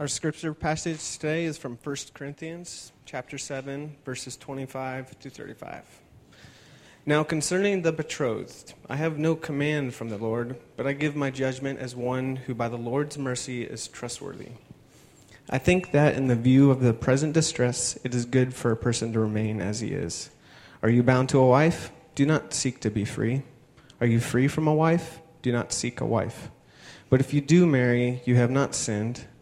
Our scripture passage today is from 1 Corinthians chapter 7 verses 25 to 35. Now concerning the betrothed, I have no command from the Lord, but I give my judgment as one who by the Lord's mercy is trustworthy. I think that in the view of the present distress, it is good for a person to remain as he is. Are you bound to a wife? Do not seek to be free. Are you free from a wife? Do not seek a wife. But if you do marry, you have not sinned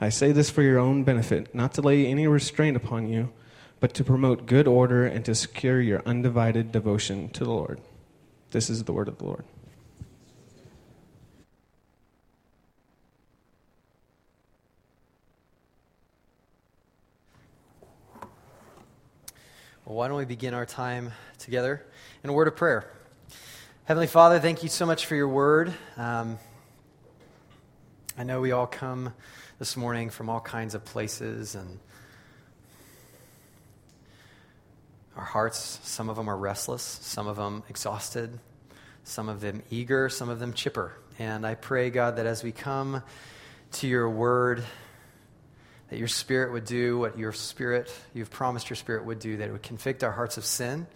I say this for your own benefit, not to lay any restraint upon you, but to promote good order and to secure your undivided devotion to the Lord. This is the word of the Lord. Well, why don't we begin our time together in a word of prayer? Heavenly Father, thank you so much for your word. Um, I know we all come this morning from all kinds of places and our hearts, some of them are restless, some of them exhausted, some of them eager, some of them chipper. And I pray, God, that as we come to your word, that your spirit would do what your spirit, you've promised your spirit would do, that it would convict our hearts of sin,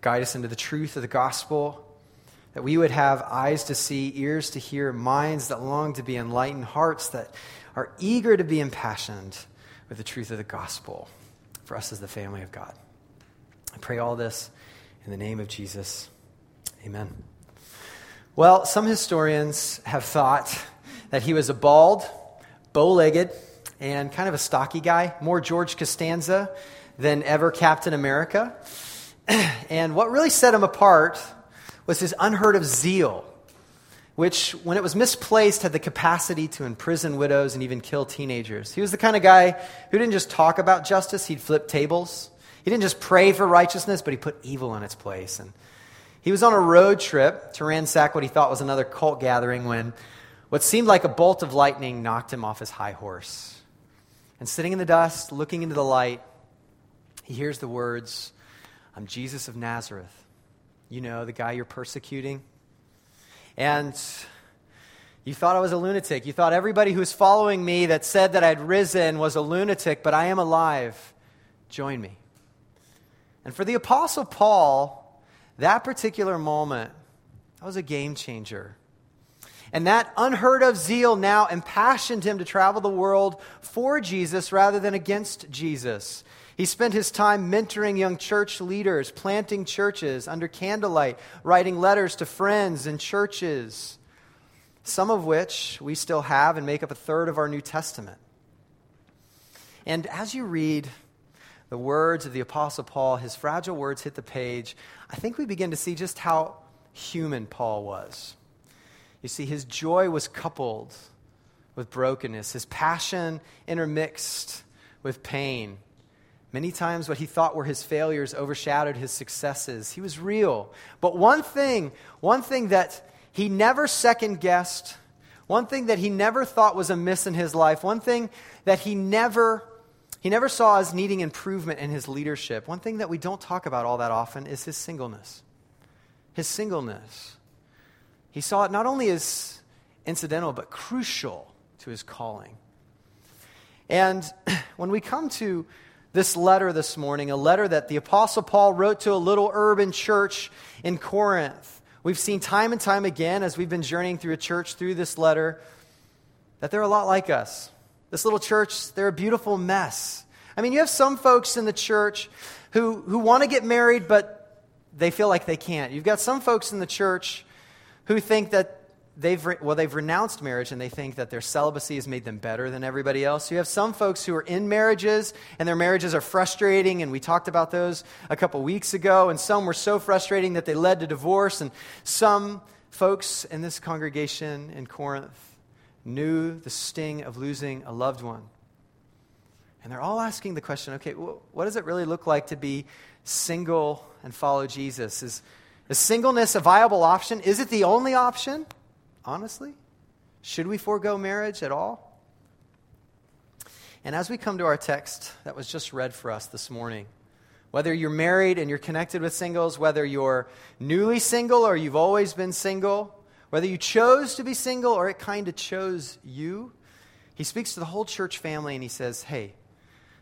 guide us into the truth of the gospel, that we would have eyes to see, ears to hear, minds that long to be enlightened, hearts that are eager to be impassioned with the truth of the gospel for us as the family of God. I pray all this in the name of Jesus. Amen. Well, some historians have thought that he was a bald, bow legged, and kind of a stocky guy, more George Costanza than ever Captain America. And what really set him apart was his unheard of zeal which, when it was misplaced, had the capacity to imprison widows and even kill teenagers. He was the kind of guy who didn't just talk about justice, he'd flip tables. He didn't just pray for righteousness, but he put evil in its place. And he was on a road trip to ransack what he thought was another cult gathering when what seemed like a bolt of lightning knocked him off his high horse. And sitting in the dust, looking into the light, he hears the words, I'm Jesus of Nazareth. You know, the guy you're persecuting. And you thought I was a lunatic. You thought everybody who was following me that said that I'd risen was a lunatic, but I am alive. Join me. And for the Apostle Paul, that particular moment, that was a game changer. And that unheard of zeal now impassioned him to travel the world for Jesus rather than against Jesus. He spent his time mentoring young church leaders, planting churches under candlelight, writing letters to friends and churches, some of which we still have and make up a third of our New Testament. And as you read the words of the Apostle Paul, his fragile words hit the page, I think we begin to see just how human Paul was. You see, his joy was coupled with brokenness, his passion intermixed with pain. Many times, what he thought were his failures overshadowed his successes. He was real. But one thing, one thing that he never second guessed, one thing that he never thought was amiss in his life, one thing that he never, he never saw as needing improvement in his leadership, one thing that we don't talk about all that often is his singleness. His singleness. He saw it not only as incidental, but crucial to his calling. And when we come to this letter this morning, a letter that the Apostle Paul wrote to a little urban church in Corinth. We've seen time and time again as we've been journeying through a church through this letter that they're a lot like us. This little church, they're a beautiful mess. I mean, you have some folks in the church who, who want to get married, but they feel like they can't. You've got some folks in the church who think that they've, well, they've renounced marriage and they think that their celibacy has made them better than everybody else. You have some folks who are in marriages and their marriages are frustrating, and we talked about those a couple weeks ago, and some were so frustrating that they led to divorce, and some folks in this congregation in Corinth knew the sting of losing a loved one. And they're all asking the question okay, what does it really look like to be single and follow Jesus? Is, is singleness a viable option? Is it the only option? Honestly? Should we forego marriage at all? And as we come to our text that was just read for us this morning, whether you're married and you're connected with singles, whether you're newly single or you've always been single, whether you chose to be single or it kind of chose you, he speaks to the whole church family and he says, Hey,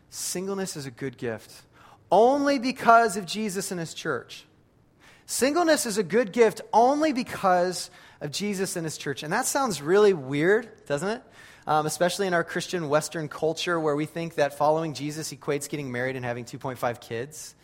singleness is a good gift only because of Jesus and his church. Singleness is a good gift only because of Jesus and his church. And that sounds really weird, doesn't it? Um, especially in our Christian Western culture where we think that following Jesus equates getting married and having 2.5 kids.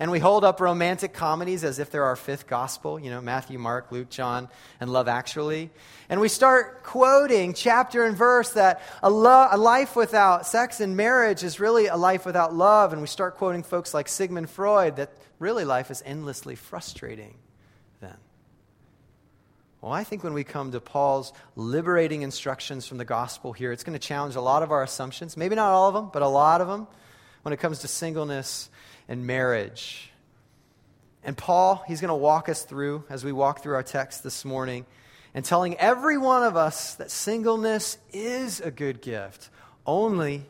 And we hold up romantic comedies as if they're our fifth gospel, you know, Matthew, Mark, Luke, John, and Love Actually. And we start quoting chapter and verse that a, lo- a life without sex and marriage is really a life without love. And we start quoting folks like Sigmund Freud that really life is endlessly frustrating. Well, I think when we come to Paul's liberating instructions from the gospel here, it's going to challenge a lot of our assumptions. Maybe not all of them, but a lot of them when it comes to singleness and marriage. And Paul, he's going to walk us through as we walk through our text this morning and telling every one of us that singleness is a good gift only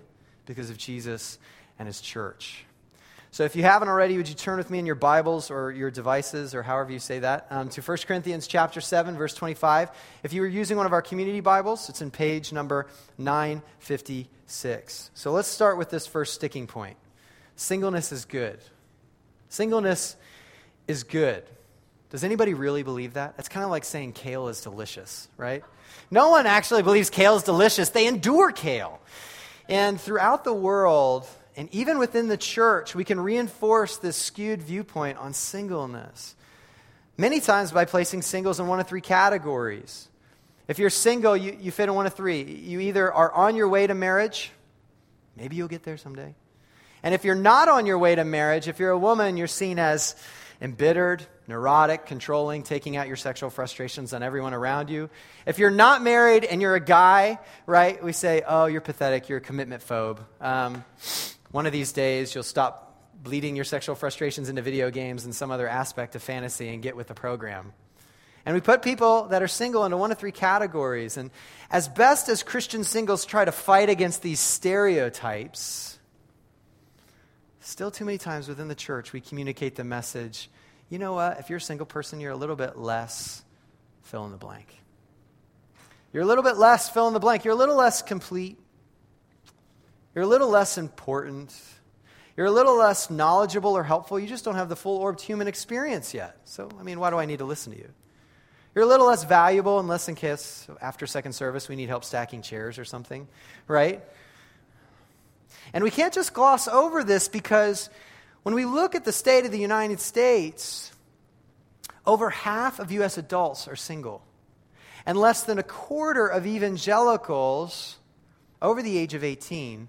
because of Jesus and his church. So if you haven't already, would you turn with me in your Bibles or your devices or however you say that um, to 1 Corinthians chapter 7, verse 25. If you were using one of our community Bibles, it's in page number 956. So let's start with this first sticking point. Singleness is good. Singleness is good. Does anybody really believe that? It's kind of like saying kale is delicious, right? No one actually believes kale is delicious. They endure kale. And throughout the world, and even within the church, we can reinforce this skewed viewpoint on singleness. Many times by placing singles in one of three categories. If you're single, you, you fit in one of three. You either are on your way to marriage, maybe you'll get there someday. And if you're not on your way to marriage, if you're a woman, you're seen as embittered, neurotic, controlling, taking out your sexual frustrations on everyone around you. If you're not married and you're a guy, right, we say, oh, you're pathetic, you're a commitment phobe. Um, one of these days, you'll stop bleeding your sexual frustrations into video games and some other aspect of fantasy and get with the program. And we put people that are single into one of three categories. And as best as Christian singles try to fight against these stereotypes, still too many times within the church we communicate the message you know what? If you're a single person, you're a little bit less fill in the blank. You're a little bit less fill in the blank. You're a little less complete. You're a little less important. You're a little less knowledgeable or helpful. You just don't have the full orbed human experience yet. So, I mean, why do I need to listen to you? You're a little less valuable and less in kiss. after second service we need help stacking chairs or something, right? And we can't just gloss over this because when we look at the state of the United States, over half of U.S. adults are single, and less than a quarter of evangelicals over the age of 18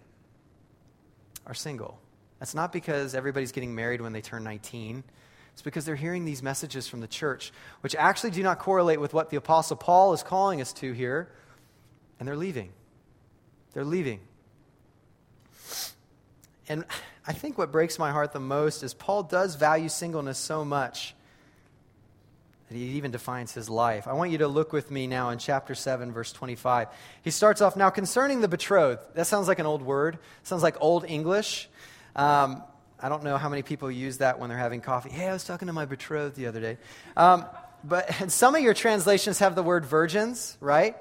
are single. That's not because everybody's getting married when they turn 19. It's because they're hearing these messages from the church, which actually do not correlate with what the Apostle Paul is calling us to here, and they're leaving. They're leaving. And I think what breaks my heart the most is Paul does value singleness so much that he even defines his life. I want you to look with me now in chapter 7, verse 25. He starts off now concerning the betrothed. That sounds like an old word, sounds like old English. Um, I don't know how many people use that when they're having coffee. Hey, I was talking to my betrothed the other day. Um, but some of your translations have the word virgins, right?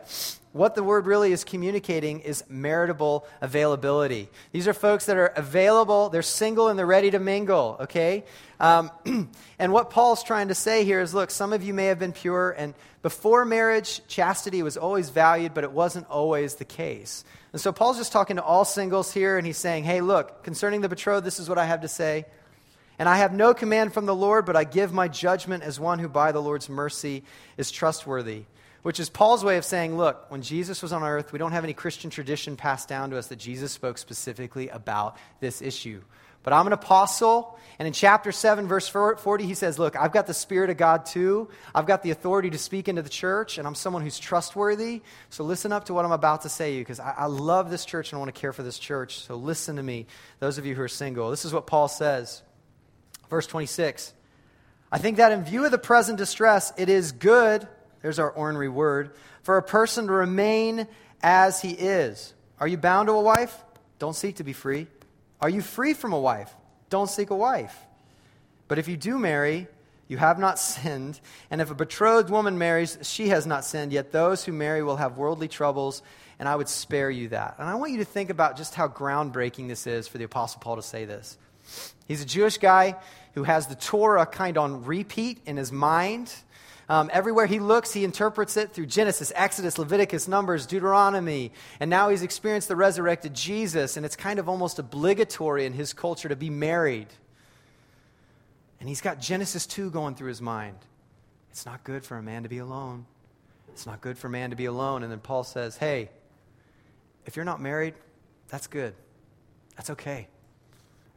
What the word really is communicating is meritable availability. These are folks that are available, they're single, and they're ready to mingle, okay? Um, and what Paul's trying to say here is look, some of you may have been pure, and before marriage, chastity was always valued, but it wasn't always the case. And so Paul's just talking to all singles here, and he's saying, Hey, look, concerning the betrothed, this is what I have to say. And I have no command from the Lord, but I give my judgment as one who by the Lord's mercy is trustworthy. Which is Paul's way of saying, look, when Jesus was on earth, we don't have any Christian tradition passed down to us that Jesus spoke specifically about this issue. But I'm an apostle, and in chapter 7, verse 40, he says, Look, I've got the Spirit of God too. I've got the authority to speak into the church, and I'm someone who's trustworthy. So listen up to what I'm about to say to you, because I, I love this church and I want to care for this church. So listen to me, those of you who are single. This is what Paul says. Verse 26 I think that in view of the present distress, it is good, there's our ornery word, for a person to remain as he is. Are you bound to a wife? Don't seek to be free. Are you free from a wife? Don't seek a wife. But if you do marry, you have not sinned. And if a betrothed woman marries, she has not sinned. Yet those who marry will have worldly troubles, and I would spare you that. And I want you to think about just how groundbreaking this is for the Apostle Paul to say this. He's a Jewish guy who has the Torah kind on repeat in his mind. Um, everywhere he looks, he interprets it through Genesis, Exodus, Leviticus, Numbers, Deuteronomy. And now he's experienced the resurrected Jesus, and it's kind of almost obligatory in his culture to be married. And he's got Genesis 2 going through his mind. It's not good for a man to be alone. It's not good for a man to be alone. And then Paul says, hey, if you're not married, that's good. That's okay.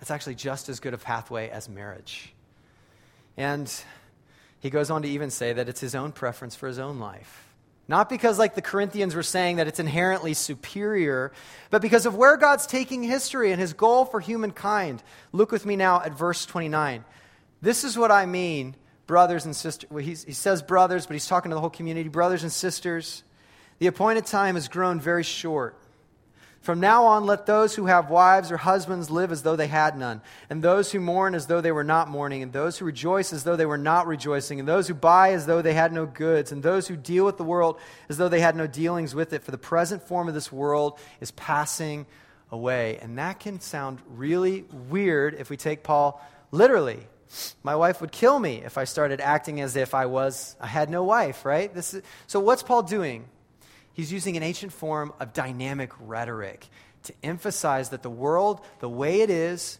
That's actually just as good a pathway as marriage. And he goes on to even say that it's his own preference for his own life. Not because, like the Corinthians were saying, that it's inherently superior, but because of where God's taking history and his goal for humankind. Look with me now at verse 29. This is what I mean, brothers and sisters. Well, he says brothers, but he's talking to the whole community. Brothers and sisters, the appointed time has grown very short. From now on, let those who have wives or husbands live as though they had none, and those who mourn as though they were not mourning, and those who rejoice as though they were not rejoicing, and those who buy as though they had no goods, and those who deal with the world as though they had no dealings with it. For the present form of this world is passing away. And that can sound really weird if we take Paul literally. My wife would kill me if I started acting as if I was I had no wife, right? This is, so what's Paul doing? He's using an ancient form of dynamic rhetoric to emphasize that the world, the way it is,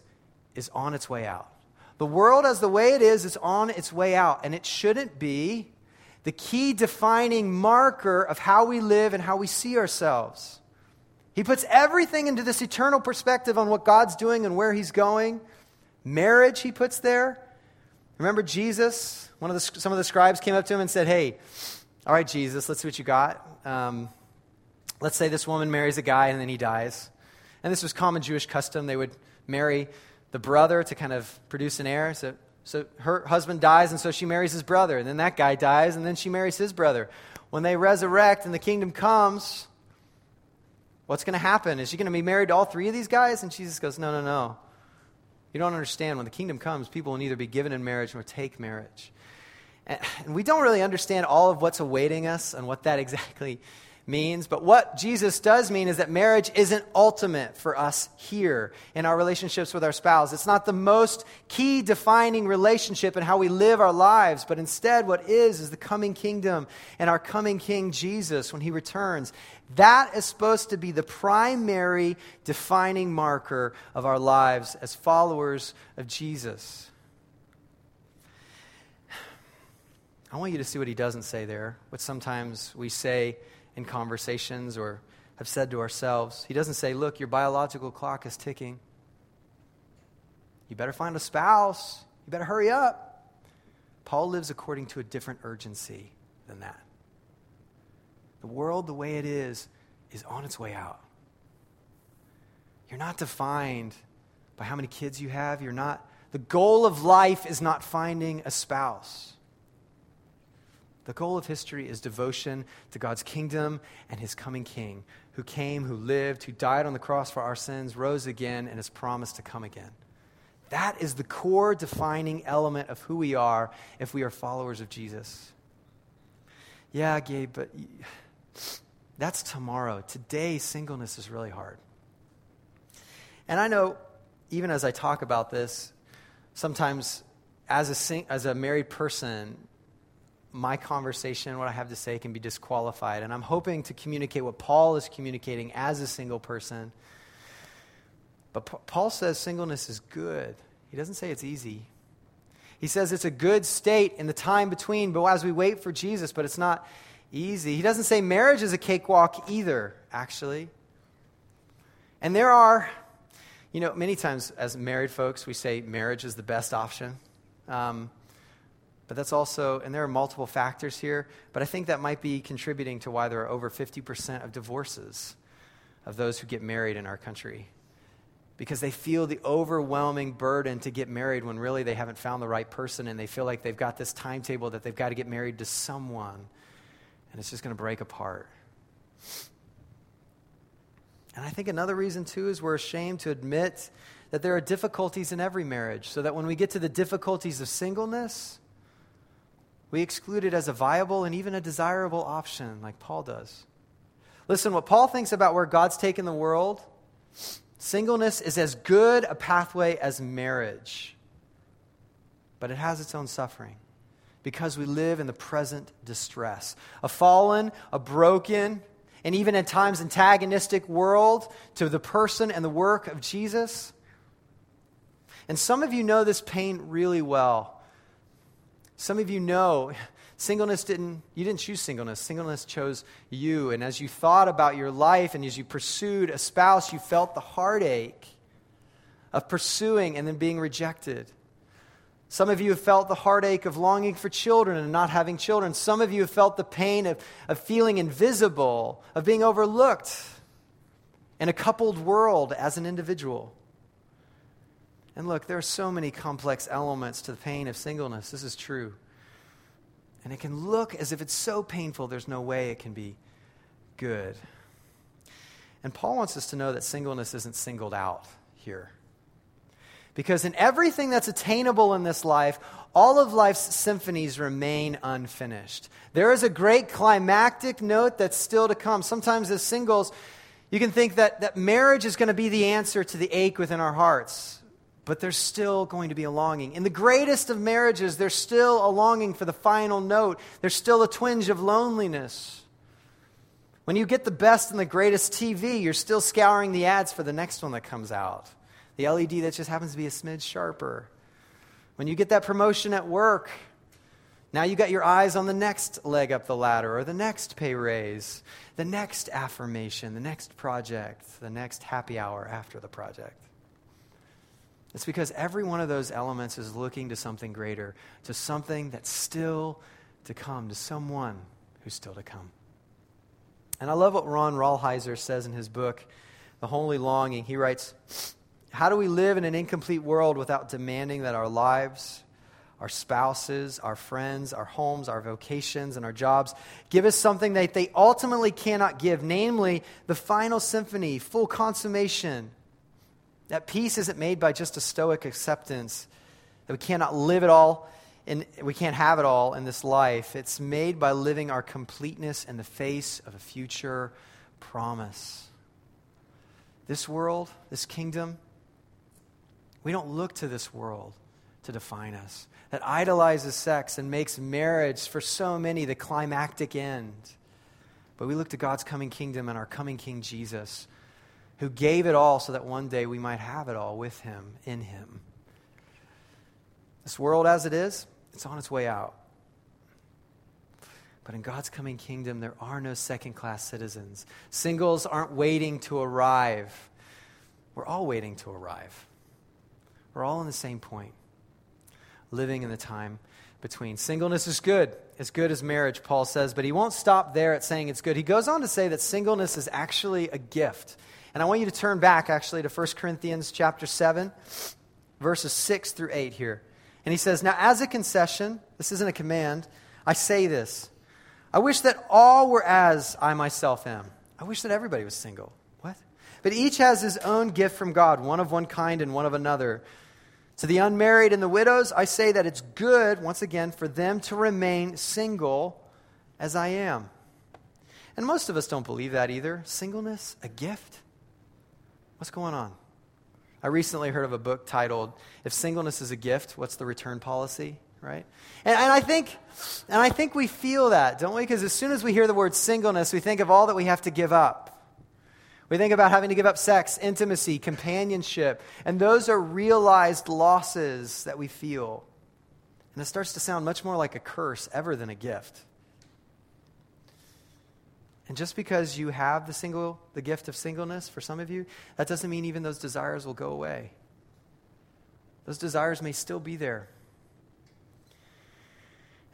is on its way out. The world, as the way it is, is on its way out, and it shouldn't be the key defining marker of how we live and how we see ourselves. He puts everything into this eternal perspective on what God's doing and where He's going. Marriage, He puts there. Remember Jesus? One of the, some of the scribes came up to him and said, Hey, all right, Jesus, let's see what you got. Um, let's say this woman marries a guy and then he dies. And this was common Jewish custom. They would marry the brother to kind of produce an heir. So, so her husband dies, and so she marries his brother. And then that guy dies, and then she marries his brother. When they resurrect and the kingdom comes, what's going to happen? Is she going to be married to all three of these guys? And Jesus goes, No, no, no. You don't understand. When the kingdom comes, people will neither be given in marriage nor take marriage. And we don't really understand all of what's awaiting us and what that exactly means. But what Jesus does mean is that marriage isn't ultimate for us here in our relationships with our spouse. It's not the most key defining relationship in how we live our lives, but instead, what is, is the coming kingdom and our coming King Jesus when he returns. That is supposed to be the primary defining marker of our lives as followers of Jesus. I want you to see what he doesn't say there, what sometimes we say in conversations or have said to ourselves. He doesn't say, Look, your biological clock is ticking. You better find a spouse. You better hurry up. Paul lives according to a different urgency than that. The world, the way it is, is on its way out. You're not defined by how many kids you have. You're not, the goal of life is not finding a spouse. The goal of history is devotion to God's kingdom and his coming king, who came, who lived, who died on the cross for our sins, rose again, and has promised to come again. That is the core defining element of who we are if we are followers of Jesus. Yeah, Gabe, but that's tomorrow. Today, singleness is really hard. And I know, even as I talk about this, sometimes as a, as a married person, my conversation, what I have to say, can be disqualified. And I'm hoping to communicate what Paul is communicating as a single person. But Paul says singleness is good. He doesn't say it's easy. He says it's a good state in the time between, but as we wait for Jesus, but it's not easy. He doesn't say marriage is a cakewalk either, actually. And there are, you know, many times as married folks, we say marriage is the best option. Um, but that's also, and there are multiple factors here, but I think that might be contributing to why there are over 50% of divorces of those who get married in our country. Because they feel the overwhelming burden to get married when really they haven't found the right person and they feel like they've got this timetable that they've got to get married to someone and it's just going to break apart. And I think another reason, too, is we're ashamed to admit that there are difficulties in every marriage, so that when we get to the difficulties of singleness, we exclude it as a viable and even a desirable option, like Paul does. Listen, what Paul thinks about where God's taken the world, singleness is as good a pathway as marriage, but it has its own suffering because we live in the present distress. A fallen, a broken, and even at times antagonistic world to the person and the work of Jesus. And some of you know this pain really well. Some of you know singleness didn't, you didn't choose singleness. Singleness chose you. And as you thought about your life and as you pursued a spouse, you felt the heartache of pursuing and then being rejected. Some of you have felt the heartache of longing for children and not having children. Some of you have felt the pain of, of feeling invisible, of being overlooked in a coupled world as an individual. And look, there are so many complex elements to the pain of singleness. This is true. And it can look as if it's so painful, there's no way it can be good. And Paul wants us to know that singleness isn't singled out here. Because in everything that's attainable in this life, all of life's symphonies remain unfinished. There is a great climactic note that's still to come. Sometimes, as singles, you can think that, that marriage is going to be the answer to the ache within our hearts but there's still going to be a longing. In the greatest of marriages, there's still a longing for the final note. There's still a twinge of loneliness. When you get the best and the greatest TV, you're still scouring the ads for the next one that comes out. The LED that just happens to be a smidge sharper. When you get that promotion at work, now you got your eyes on the next leg up the ladder or the next pay raise, the next affirmation, the next project, the next happy hour after the project. It's because every one of those elements is looking to something greater, to something that's still to come, to someone who's still to come. And I love what Ron Rolheiser says in his book, The Holy Longing. He writes, How do we live in an incomplete world without demanding that our lives, our spouses, our friends, our homes, our vocations, and our jobs give us something that they ultimately cannot give, namely the final symphony, full consummation? That peace isn't made by just a stoic acceptance that we cannot live it all and we can't have it all in this life. It's made by living our completeness in the face of a future promise. This world, this kingdom, we don't look to this world to define us, that idolizes sex and makes marriage for so many the climactic end. But we look to God's coming kingdom and our coming King Jesus who gave it all so that one day we might have it all with him, in him. This world as it is, it's on its way out. But in God's coming kingdom, there are no second class citizens. Singles aren't waiting to arrive. We're all waiting to arrive. We're all in the same point, living in the time between. Singleness is good, as good as marriage, Paul says, but he won't stop there at saying it's good. He goes on to say that singleness is actually a gift. And I want you to turn back actually to 1 Corinthians chapter 7, verses 6 through 8 here. And he says, Now, as a concession, this isn't a command, I say this. I wish that all were as I myself am. I wish that everybody was single. What? But each has his own gift from God, one of one kind and one of another. To the unmarried and the widows, I say that it's good, once again, for them to remain single as I am. And most of us don't believe that either. Singleness, a gift? What's going on? I recently heard of a book titled If Singleness is a Gift, What's the Return Policy? right? And, and I think, and I think we feel that, don't we? Because as soon as we hear the word singleness, we think of all that we have to give up. We think about having to give up sex, intimacy, companionship, and those are realized losses that we feel. And it starts to sound much more like a curse ever than a gift. And just because you have the single the gift of singleness for some of you, that doesn't mean even those desires will go away. Those desires may still be there.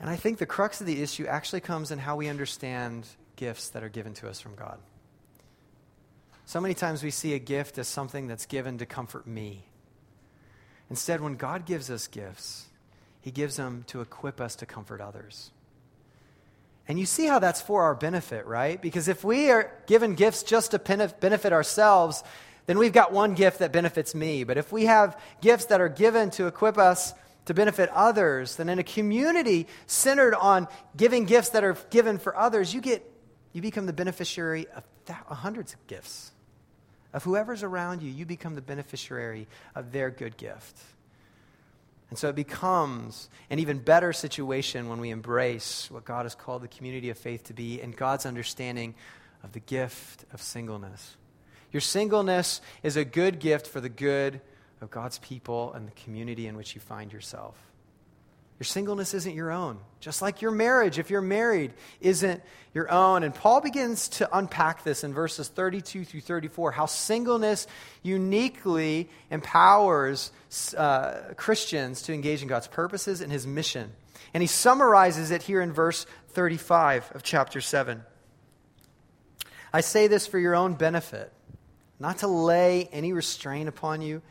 And I think the crux of the issue actually comes in how we understand gifts that are given to us from God. So many times we see a gift as something that's given to comfort me. Instead, when God gives us gifts, He gives them to equip us to comfort others. And you see how that's for our benefit, right? Because if we are given gifts just to benefit ourselves, then we've got one gift that benefits me. But if we have gifts that are given to equip us to benefit others, then in a community centered on giving gifts that are given for others, you get you become the beneficiary of hundreds of gifts. Of whoever's around you, you become the beneficiary of their good gift. And so it becomes an even better situation when we embrace what God has called the community of faith to be and God's understanding of the gift of singleness. Your singleness is a good gift for the good of God's people and the community in which you find yourself. Your singleness isn't your own, just like your marriage, if you're married, isn't your own. And Paul begins to unpack this in verses 32 through 34 how singleness uniquely empowers uh, Christians to engage in God's purposes and his mission. And he summarizes it here in verse 35 of chapter 7. I say this for your own benefit, not to lay any restraint upon you,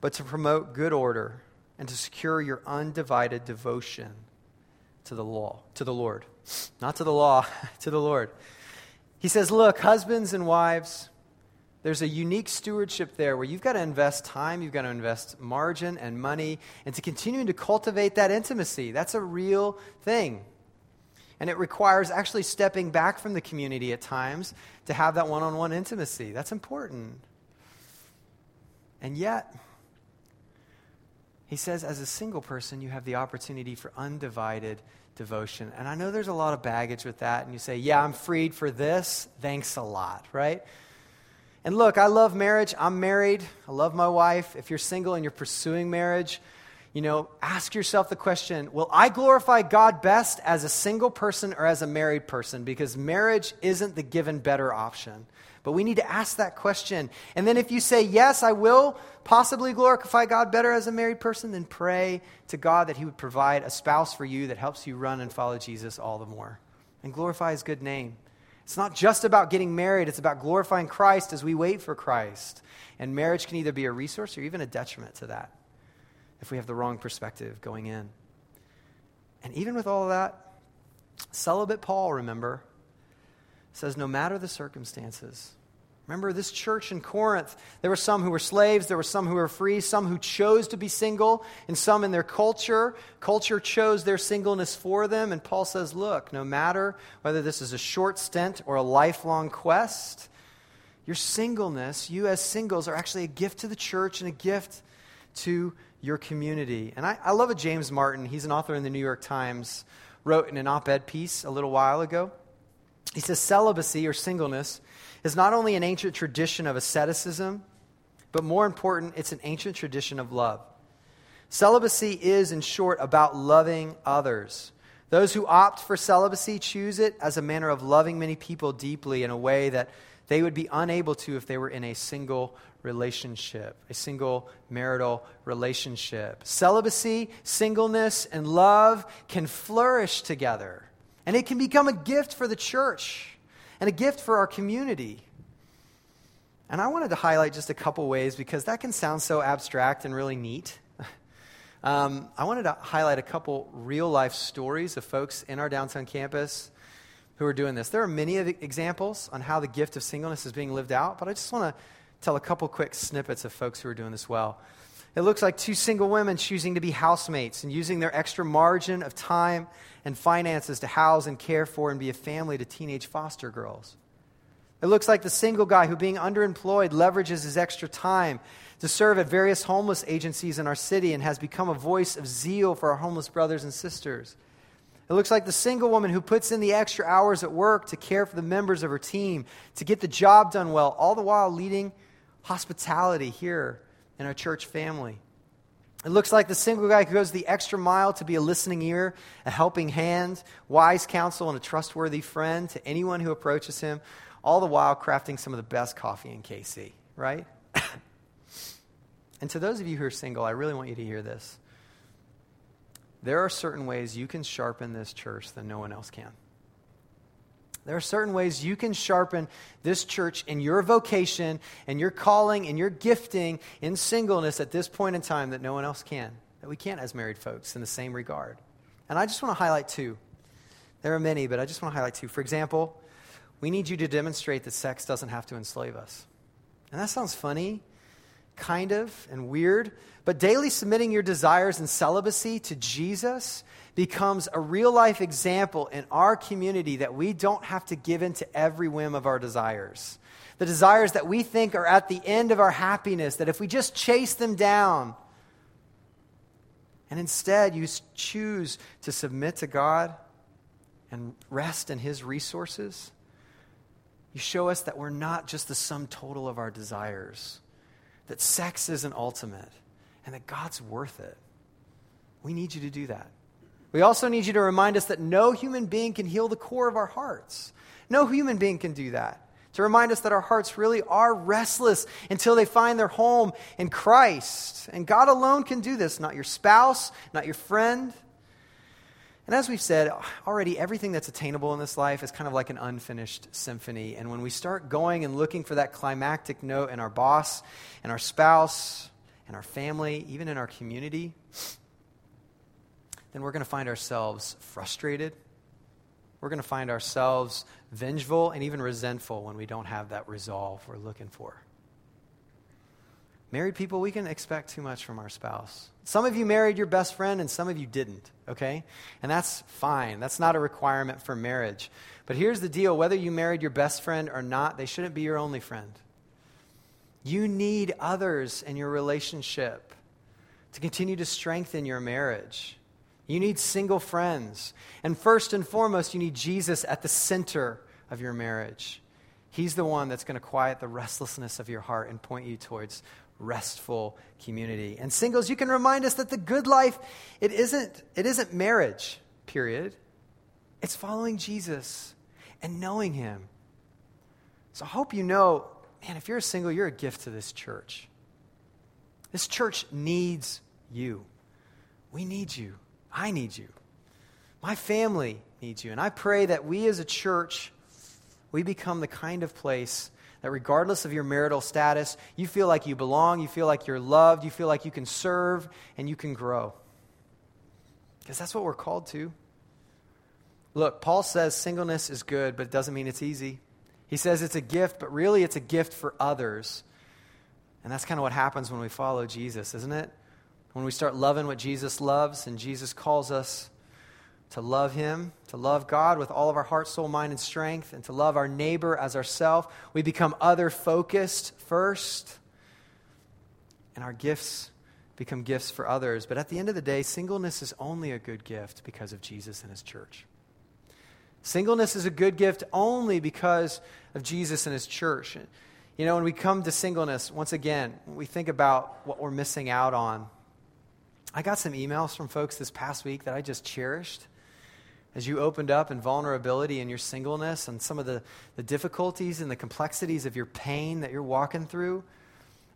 but to promote good order and to secure your undivided devotion to the law, to the Lord. Not to the law, to the Lord. He says, Look, husbands and wives, there's a unique stewardship there where you've got to invest time, you've got to invest margin and money, and to continue to cultivate that intimacy. That's a real thing. And it requires actually stepping back from the community at times to have that one on one intimacy. That's important. And yet, he says, as a single person, you have the opportunity for undivided devotion. And I know there's a lot of baggage with that. And you say, yeah, I'm freed for this. Thanks a lot, right? And look, I love marriage. I'm married. I love my wife. If you're single and you're pursuing marriage, you know, ask yourself the question Will I glorify God best as a single person or as a married person? Because marriage isn't the given better option. But we need to ask that question. And then if you say, Yes, I will possibly glorify God better as a married person, then pray to God that He would provide a spouse for you that helps you run and follow Jesus all the more and glorify His good name. It's not just about getting married, it's about glorifying Christ as we wait for Christ. And marriage can either be a resource or even a detriment to that if we have the wrong perspective going in. And even with all of that, celibate Paul, remember, says, no matter the circumstances, Remember this church in Corinth, there were some who were slaves, there were some who were free, some who chose to be single, and some in their culture. Culture chose their singleness for them. And Paul says, Look, no matter whether this is a short stint or a lifelong quest, your singleness, you as singles, are actually a gift to the church and a gift to your community. And I, I love a James Martin. He's an author in the New York Times, wrote in an op ed piece a little while ago. He says, Celibacy or singleness is not only an ancient tradition of asceticism, but more important, it's an ancient tradition of love. Celibacy is, in short, about loving others. Those who opt for celibacy choose it as a manner of loving many people deeply in a way that they would be unable to if they were in a single relationship, a single marital relationship. Celibacy, singleness, and love can flourish together, and it can become a gift for the church and a gift for our community. And I wanted to highlight just a couple ways because that can sound so abstract and really neat. Um, I wanted to highlight a couple real life stories of folks in our downtown campus who are doing this. There are many examples on how the gift of singleness is being lived out, but I just want to tell a couple quick snippets of folks who are doing this well. It looks like two single women choosing to be housemates and using their extra margin of time and finances to house and care for and be a family to teenage foster girls. It looks like the single guy who, being underemployed, leverages his extra time to serve at various homeless agencies in our city and has become a voice of zeal for our homeless brothers and sisters. It looks like the single woman who puts in the extra hours at work to care for the members of her team, to get the job done well, all the while leading hospitality here in our church family. It looks like the single guy who goes the extra mile to be a listening ear, a helping hand, wise counsel, and a trustworthy friend to anyone who approaches him, all the while crafting some of the best coffee in KC, right? and to those of you who are single, I really want you to hear this. There are certain ways you can sharpen this church that no one else can. There are certain ways you can sharpen this church in your vocation and your calling and your gifting in singleness at this point in time that no one else can, that we can't as married folks in the same regard. And I just want to highlight two. There are many, but I just want to highlight two. For example, we need you to demonstrate that sex doesn't have to enslave us. And that sounds funny, kind of, and weird, but daily submitting your desires and celibacy to Jesus becomes a real life example in our community that we don't have to give in to every whim of our desires. The desires that we think are at the end of our happiness, that if we just chase them down, and instead you choose to submit to God and rest in His resources, you show us that we're not just the sum total of our desires, that sex isn't ultimate, and that God's worth it. We need you to do that. We also need you to remind us that no human being can heal the core of our hearts. No human being can do that. To remind us that our hearts really are restless until they find their home in Christ. And God alone can do this, not your spouse, not your friend. And as we've said already, everything that's attainable in this life is kind of like an unfinished symphony. And when we start going and looking for that climactic note in our boss, and our spouse, and our family, even in our community, then we're going to find ourselves frustrated. We're going to find ourselves vengeful and even resentful when we don't have that resolve we're looking for. Married people, we can expect too much from our spouse. Some of you married your best friend and some of you didn't, okay? And that's fine. That's not a requirement for marriage. But here's the deal whether you married your best friend or not, they shouldn't be your only friend. You need others in your relationship to continue to strengthen your marriage. You need single friends. And first and foremost, you need Jesus at the center of your marriage. He's the one that's going to quiet the restlessness of your heart and point you towards restful community. And singles, you can remind us that the good life, it isn't, it isn't marriage, period. It's following Jesus and knowing him. So I hope you know, man, if you're a single, you're a gift to this church. This church needs you. We need you. I need you. My family needs you. And I pray that we as a church, we become the kind of place that regardless of your marital status, you feel like you belong, you feel like you're loved, you feel like you can serve, and you can grow. Because that's what we're called to. Look, Paul says singleness is good, but it doesn't mean it's easy. He says it's a gift, but really it's a gift for others. And that's kind of what happens when we follow Jesus, isn't it? When we start loving what Jesus loves, and Jesus calls us to love Him, to love God with all of our heart, soul, mind, and strength, and to love our neighbor as ourselves, we become other focused first, and our gifts become gifts for others. But at the end of the day, singleness is only a good gift because of Jesus and His church. Singleness is a good gift only because of Jesus and His church. You know, when we come to singleness, once again, we think about what we're missing out on I got some emails from folks this past week that I just cherished as you opened up in vulnerability and your singleness and some of the, the difficulties and the complexities of your pain that you're walking through.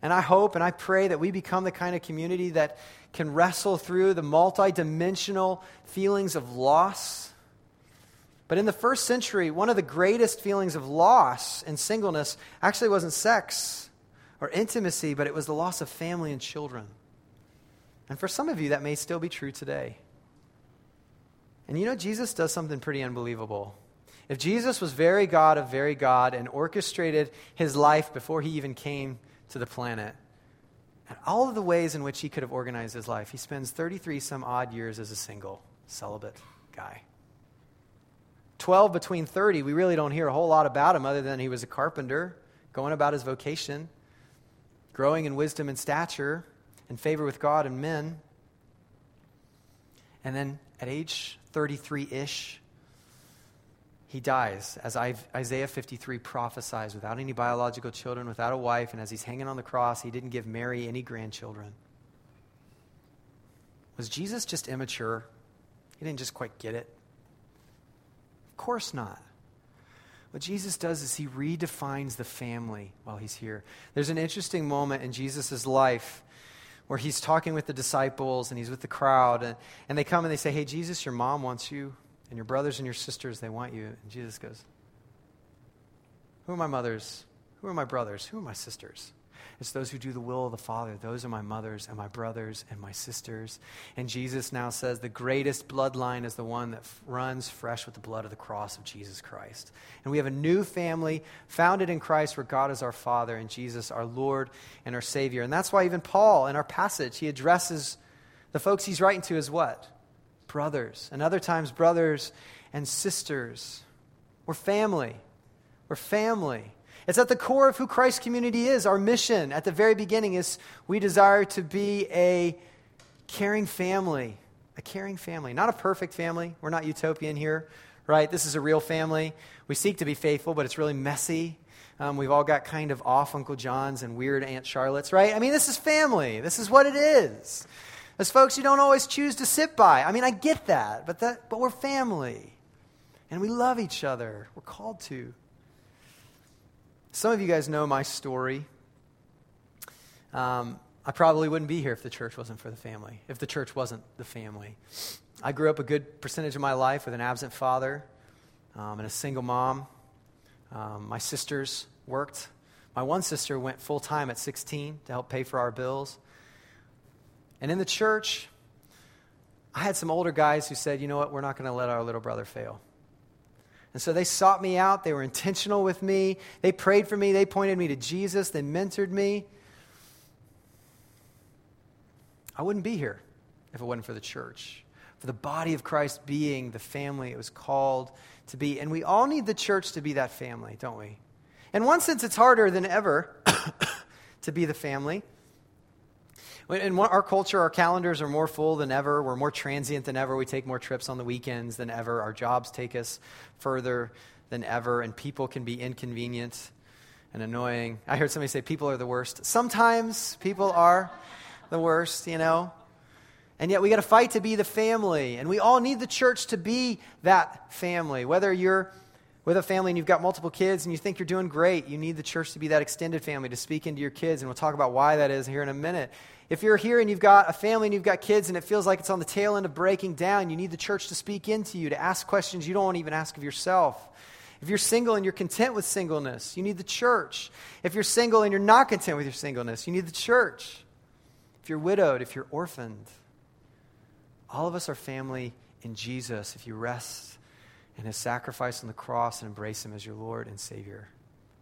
And I hope and I pray that we become the kind of community that can wrestle through the multidimensional feelings of loss. But in the first century, one of the greatest feelings of loss and singleness actually wasn't sex or intimacy, but it was the loss of family and children. And for some of you, that may still be true today. And you know, Jesus does something pretty unbelievable. If Jesus was very God of very God and orchestrated his life before he even came to the planet, and all of the ways in which he could have organized his life, he spends 33 some odd years as a single, celibate guy. 12 between 30, we really don't hear a whole lot about him other than he was a carpenter, going about his vocation, growing in wisdom and stature, in favor with God and men. And then at age 33 ish, he dies, as Isaiah 53 prophesies, without any biological children, without a wife, and as he's hanging on the cross, he didn't give Mary any grandchildren. Was Jesus just immature? He didn't just quite get it? Of course not. What Jesus does is he redefines the family while he's here. There's an interesting moment in Jesus' life where he's talking with the disciples and he's with the crowd, and, and they come and they say, Hey, Jesus, your mom wants you and your brothers and your sisters, they want you. And Jesus goes, Who are my mothers? Who are my brothers? Who are my sisters? It's those who do the will of the Father. Those are my mothers and my brothers and my sisters. And Jesus now says the greatest bloodline is the one that f- runs fresh with the blood of the cross of Jesus Christ. And we have a new family founded in Christ where God is our Father and Jesus our Lord and our Savior. And that's why even Paul in our passage, he addresses the folks he's writing to as what? brothers, and other times brothers and sisters. We're family. We're family. It's at the core of who Christ community is. Our mission at the very beginning is we desire to be a caring family. A caring family. Not a perfect family. We're not utopian here, right? This is a real family. We seek to be faithful, but it's really messy. Um, we've all got kind of off Uncle John's and weird Aunt Charlotte's, right? I mean, this is family. This is what it is. As folks you don't always choose to sit by. I mean, I get that, but, that, but we're family. And we love each other. We're called to. Some of you guys know my story. Um, I probably wouldn't be here if the church wasn't for the family, if the church wasn't the family. I grew up a good percentage of my life with an absent father um, and a single mom. Um, my sisters worked. My one sister went full time at 16 to help pay for our bills. And in the church, I had some older guys who said, you know what, we're not going to let our little brother fail. And so they sought me out. They were intentional with me. They prayed for me. They pointed me to Jesus. They mentored me. I wouldn't be here if it wasn't for the church, for the body of Christ being the family it was called to be. And we all need the church to be that family, don't we? In one sense, it's harder than ever to be the family in our culture, our calendars are more full than ever. We're more transient than ever. We take more trips on the weekends than ever. Our jobs take us further than ever, and people can be inconvenient and annoying. I heard somebody say people are the worst. Sometimes people are the worst, you know. And yet we got to fight to be the family, and we all need the church to be that family. Whether you're with a family and you've got multiple kids and you think you're doing great, you need the church to be that extended family to speak into your kids, and we'll talk about why that is here in a minute. If you're here and you've got a family and you've got kids and it feels like it's on the tail end of breaking down, you need the church to speak into you, to ask questions you don't even ask of yourself. If you're single and you're content with singleness, you need the church. If you're single and you're not content with your singleness, you need the church. If you're widowed, if you're orphaned, all of us are family in Jesus if you rest in his sacrifice on the cross and embrace him as your Lord and Savior.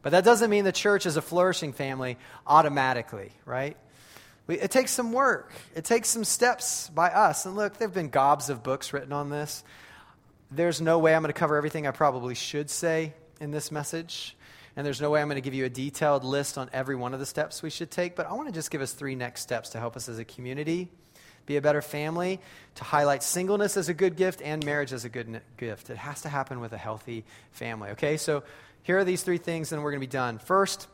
But that doesn't mean the church is a flourishing family automatically, right? We, it takes some work. It takes some steps by us. And look, there have been gobs of books written on this. There's no way I'm going to cover everything I probably should say in this message. And there's no way I'm going to give you a detailed list on every one of the steps we should take. But I want to just give us three next steps to help us as a community be a better family, to highlight singleness as a good gift and marriage as a good gift. It has to happen with a healthy family. Okay, so here are these three things, and we're going to be done. First,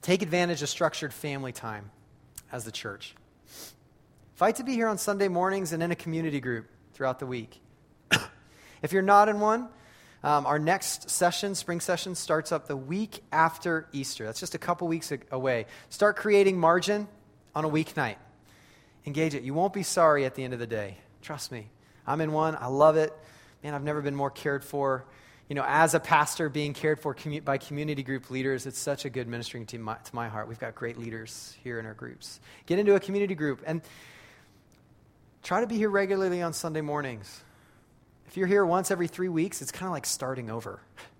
take advantage of structured family time as the church. Fight to be here on Sunday mornings and in a community group throughout the week. if you're not in one, um, our next session, spring session, starts up the week after Easter. That's just a couple weeks away. Start creating margin on a weeknight. Engage it. You won't be sorry at the end of the day. Trust me. I'm in one. I love it. Man, I've never been more cared for you know, as a pastor being cared for commu- by community group leaders, it's such a good ministering to my, to my heart. We've got great leaders here in our groups. Get into a community group and try to be here regularly on Sunday mornings. If you're here once every three weeks, it's kind of like starting over.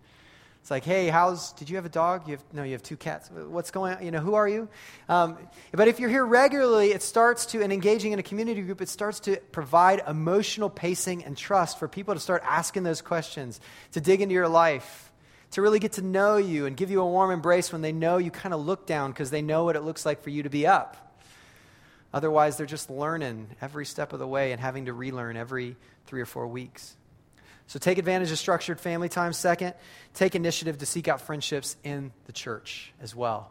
It's like, hey, how's, did you have a dog? You have, no, you have two cats. What's going on? You know, who are you? Um, but if you're here regularly, it starts to, and engaging in a community group, it starts to provide emotional pacing and trust for people to start asking those questions, to dig into your life, to really get to know you and give you a warm embrace when they know you kind of look down because they know what it looks like for you to be up. Otherwise, they're just learning every step of the way and having to relearn every three or four weeks. So take advantage of structured family time. Second, take initiative to seek out friendships in the church as well.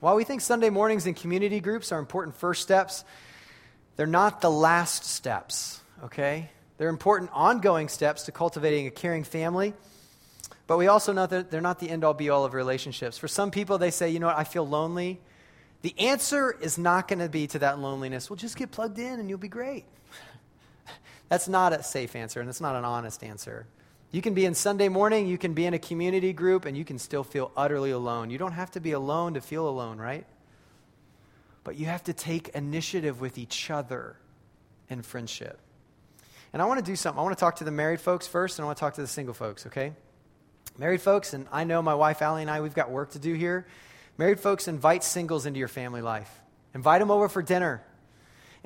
While we think Sunday mornings and community groups are important first steps, they're not the last steps, okay? They're important ongoing steps to cultivating a caring family. But we also know that they're not the end all be all of relationships. For some people, they say, you know what, I feel lonely. The answer is not going to be to that loneliness, well, just get plugged in and you'll be great. That's not a safe answer, and it's not an honest answer. You can be in Sunday morning, you can be in a community group, and you can still feel utterly alone. You don't have to be alone to feel alone, right? But you have to take initiative with each other in friendship. And I want to do something. I want to talk to the married folks first, and I want to talk to the single folks, okay? Married folks, and I know my wife Allie and I, we've got work to do here. Married folks, invite singles into your family life. Invite them over for dinner.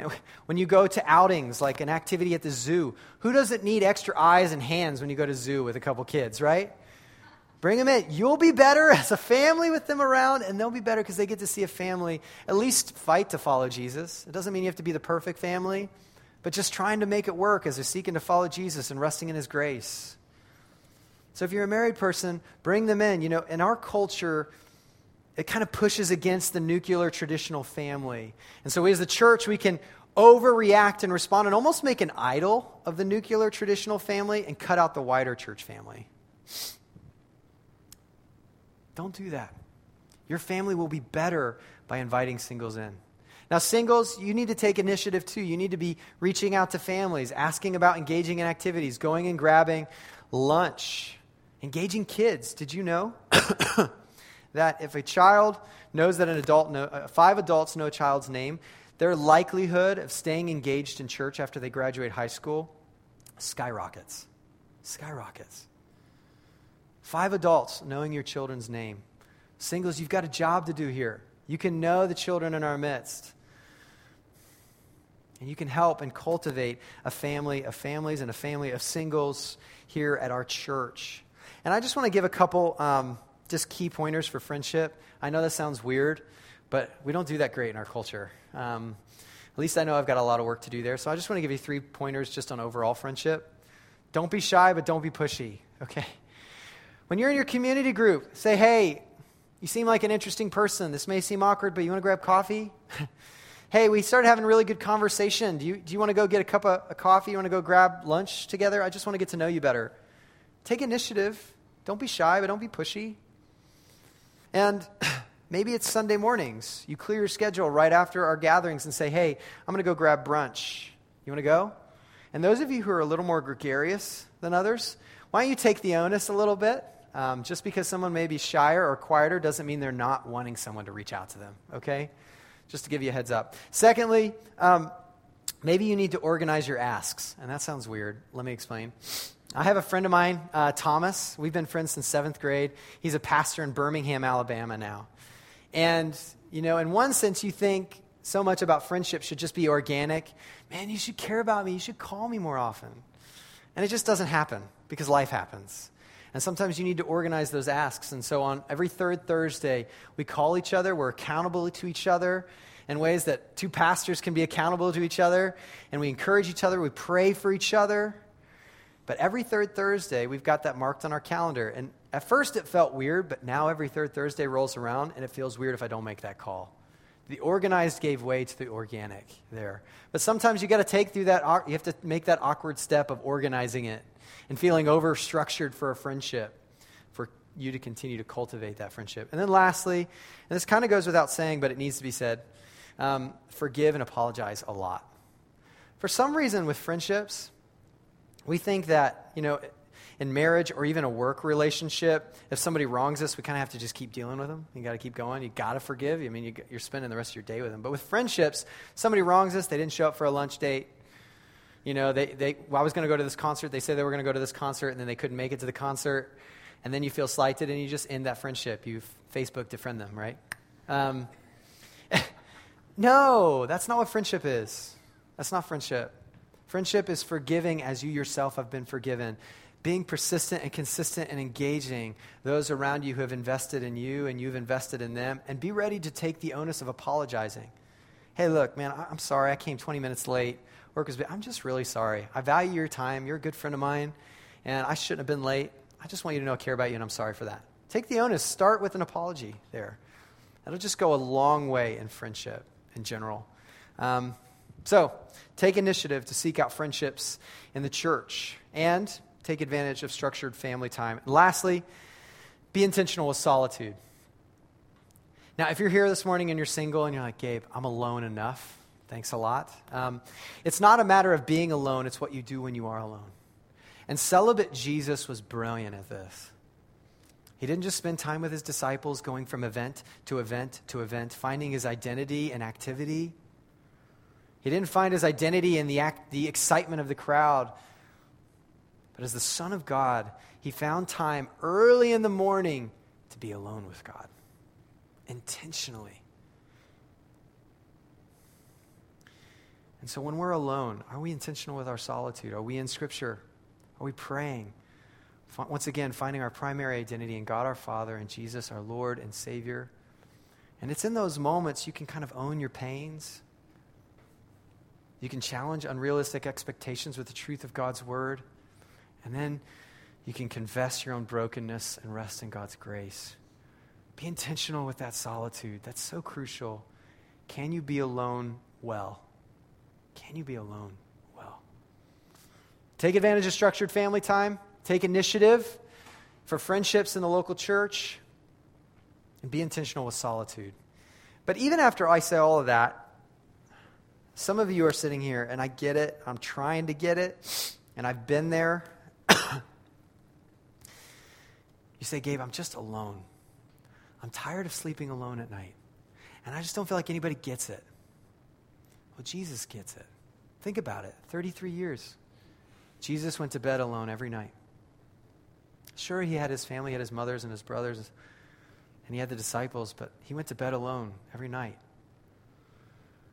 When you go to outings, like an activity at the zoo, who doesn't need extra eyes and hands when you go to zoo with a couple kids, right? Bring them in. You'll be better as a family with them around, and they'll be better because they get to see a family at least fight to follow Jesus. It doesn't mean you have to be the perfect family, but just trying to make it work as they're seeking to follow Jesus and resting in his grace. So if you're a married person, bring them in. You know, in our culture, it kind of pushes against the nuclear traditional family. And so, as a church, we can overreact and respond and almost make an idol of the nuclear traditional family and cut out the wider church family. Don't do that. Your family will be better by inviting singles in. Now, singles, you need to take initiative too. You need to be reaching out to families, asking about engaging in activities, going and grabbing lunch, engaging kids. Did you know that if a child knows that an adult know, uh, five adults know a child's name, their likelihood of staying engaged in church after they graduate high school skyrockets. Skyrockets. Five adults knowing your children's name. Singles, you've got a job to do here. You can know the children in our midst. And you can help and cultivate a family of families and a family of singles here at our church. And I just want to give a couple um, just key pointers for friendship. I know that sounds weird, but we don't do that great in our culture. Um, at least I know I've got a lot of work to do there. So I just want to give you three pointers just on overall friendship. Don't be shy, but don't be pushy, okay? When you're in your community group, say, hey, you seem like an interesting person. This may seem awkward, but you want to grab coffee? hey, we started having really good conversation. Do you, do you want to go get a cup of a coffee? You want to go grab lunch together? I just want to get to know you better. Take initiative. Don't be shy, but don't be pushy. And maybe it's Sunday mornings. You clear your schedule right after our gatherings and say, hey, I'm going to go grab brunch. You want to go? And those of you who are a little more gregarious than others, why don't you take the onus a little bit? Um, just because someone may be shyer or quieter doesn't mean they're not wanting someone to reach out to them, okay? Just to give you a heads up. Secondly, um, maybe you need to organize your asks. And that sounds weird. Let me explain. I have a friend of mine, uh, Thomas. We've been friends since seventh grade. He's a pastor in Birmingham, Alabama now. And, you know, in one sense, you think so much about friendship should just be organic. Man, you should care about me. You should call me more often. And it just doesn't happen because life happens. And sometimes you need to organize those asks. And so on every third Thursday, we call each other, we're accountable to each other in ways that two pastors can be accountable to each other. And we encourage each other, we pray for each other. But every third Thursday, we've got that marked on our calendar. And at first it felt weird, but now every third Thursday rolls around and it feels weird if I don't make that call. The organized gave way to the organic there. But sometimes you got to take through that, you have to make that awkward step of organizing it and feeling over structured for a friendship for you to continue to cultivate that friendship. And then lastly, and this kind of goes without saying, but it needs to be said um, forgive and apologize a lot. For some reason, with friendships, we think that, you know, in marriage or even a work relationship, if somebody wrongs us, we kind of have to just keep dealing with them. You got to keep going. You got to forgive. I mean, you, you're spending the rest of your day with them. But with friendships, somebody wrongs us. They didn't show up for a lunch date. You know, they, they, well, I was going to go to this concert. They said they were going to go to this concert, and then they couldn't make it to the concert. and then you feel slighted and you just end that friendship. You Facebook defriend them, right? Um, no, that's not what friendship is. That's not friendship. Friendship is forgiving as you yourself have been forgiven. Being persistent and consistent and engaging those around you who have invested in you and you've invested in them, and be ready to take the onus of apologizing. Hey, look, man, I'm sorry I came 20 minutes late. Work was, I'm just really sorry. I value your time. You're a good friend of mine, and I shouldn't have been late. I just want you to know I care about you, and I'm sorry for that. Take the onus. Start with an apology there. That'll just go a long way in friendship in general. Um, so, take initiative to seek out friendships in the church and take advantage of structured family time. And lastly, be intentional with solitude. Now, if you're here this morning and you're single and you're like, Gabe, I'm alone enough, thanks a lot. Um, it's not a matter of being alone, it's what you do when you are alone. And celibate Jesus was brilliant at this. He didn't just spend time with his disciples going from event to event to event, finding his identity and activity. He didn't find his identity in the, act, the excitement of the crowd. But as the Son of God, he found time early in the morning to be alone with God, intentionally. And so when we're alone, are we intentional with our solitude? Are we in Scripture? Are we praying? Once again, finding our primary identity in God our Father and Jesus our Lord and Savior. And it's in those moments you can kind of own your pains. You can challenge unrealistic expectations with the truth of God's Word. And then you can confess your own brokenness and rest in God's grace. Be intentional with that solitude. That's so crucial. Can you be alone well? Can you be alone well? Take advantage of structured family time. Take initiative for friendships in the local church and be intentional with solitude. But even after I say all of that, some of you are sitting here, and I get it. I'm trying to get it, and I've been there. you say, Gabe, I'm just alone. I'm tired of sleeping alone at night, and I just don't feel like anybody gets it. Well, Jesus gets it. Think about it 33 years. Jesus went to bed alone every night. Sure, he had his family, he had his mothers and his brothers, and he had the disciples, but he went to bed alone every night.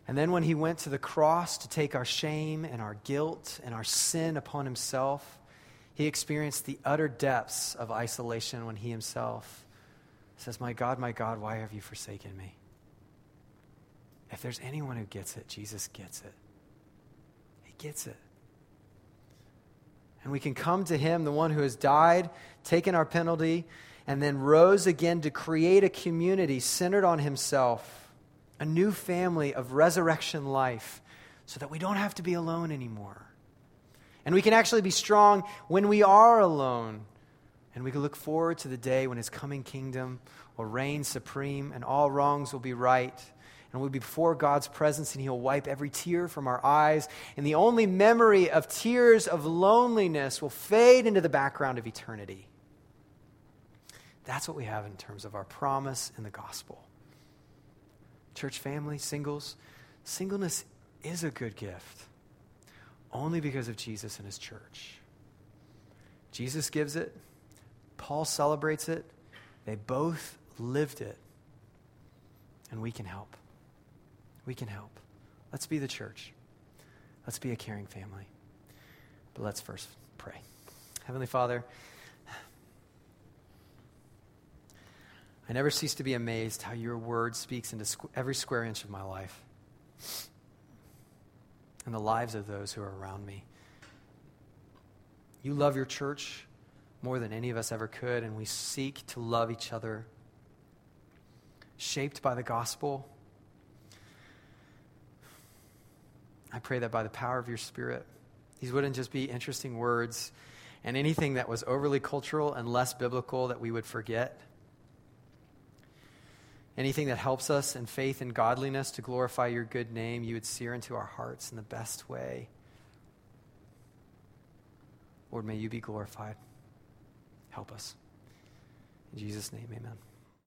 And then when he went to the cross to take our shame and our guilt and our sin upon himself, he experienced the utter depths of isolation when he himself says, My God, my God, why have you forsaken me? If there's anyone who gets it, Jesus gets it. He gets it. And we can come to him, the one who has died, taken our penalty, and then rose again to create a community centered on himself, a new family of resurrection life, so that we don't have to be alone anymore. And we can actually be strong when we are alone. And we can look forward to the day when his coming kingdom will reign supreme and all wrongs will be right and we'll be before God's presence, and He'll wipe every tear from our eyes. And the only memory of tears of loneliness will fade into the background of eternity. That's what we have in terms of our promise in the gospel. Church family, singles, singleness is a good gift only because of Jesus and His church. Jesus gives it, Paul celebrates it, they both lived it, and we can help we can help. Let's be the church. Let's be a caring family. But let's first pray. Heavenly Father, I never cease to be amazed how your word speaks into every square inch of my life and the lives of those who are around me. You love your church more than any of us ever could, and we seek to love each other, shaped by the gospel I pray that by the power of your Spirit, these wouldn't just be interesting words and anything that was overly cultural and less biblical that we would forget. Anything that helps us in faith and godliness to glorify your good name, you would sear into our hearts in the best way. Lord, may you be glorified. Help us. In Jesus' name, amen.